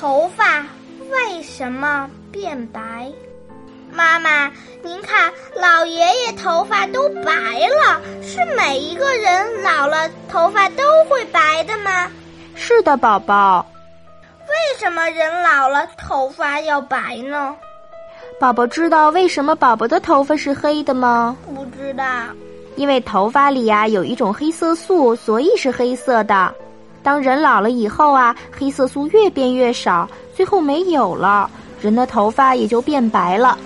头发为什么变白？妈妈，您看，老爷爷头发都白了，是每一个人老了头发都会白的吗？是的，宝宝。为什么人老了头发要白呢？宝宝知道为什么宝宝的头发是黑的吗？不知道。因为头发里呀有一种黑色素，所以是黑色的。当人老了以后啊，黑色素越变越少，最后没有了，人的头发也就变白了。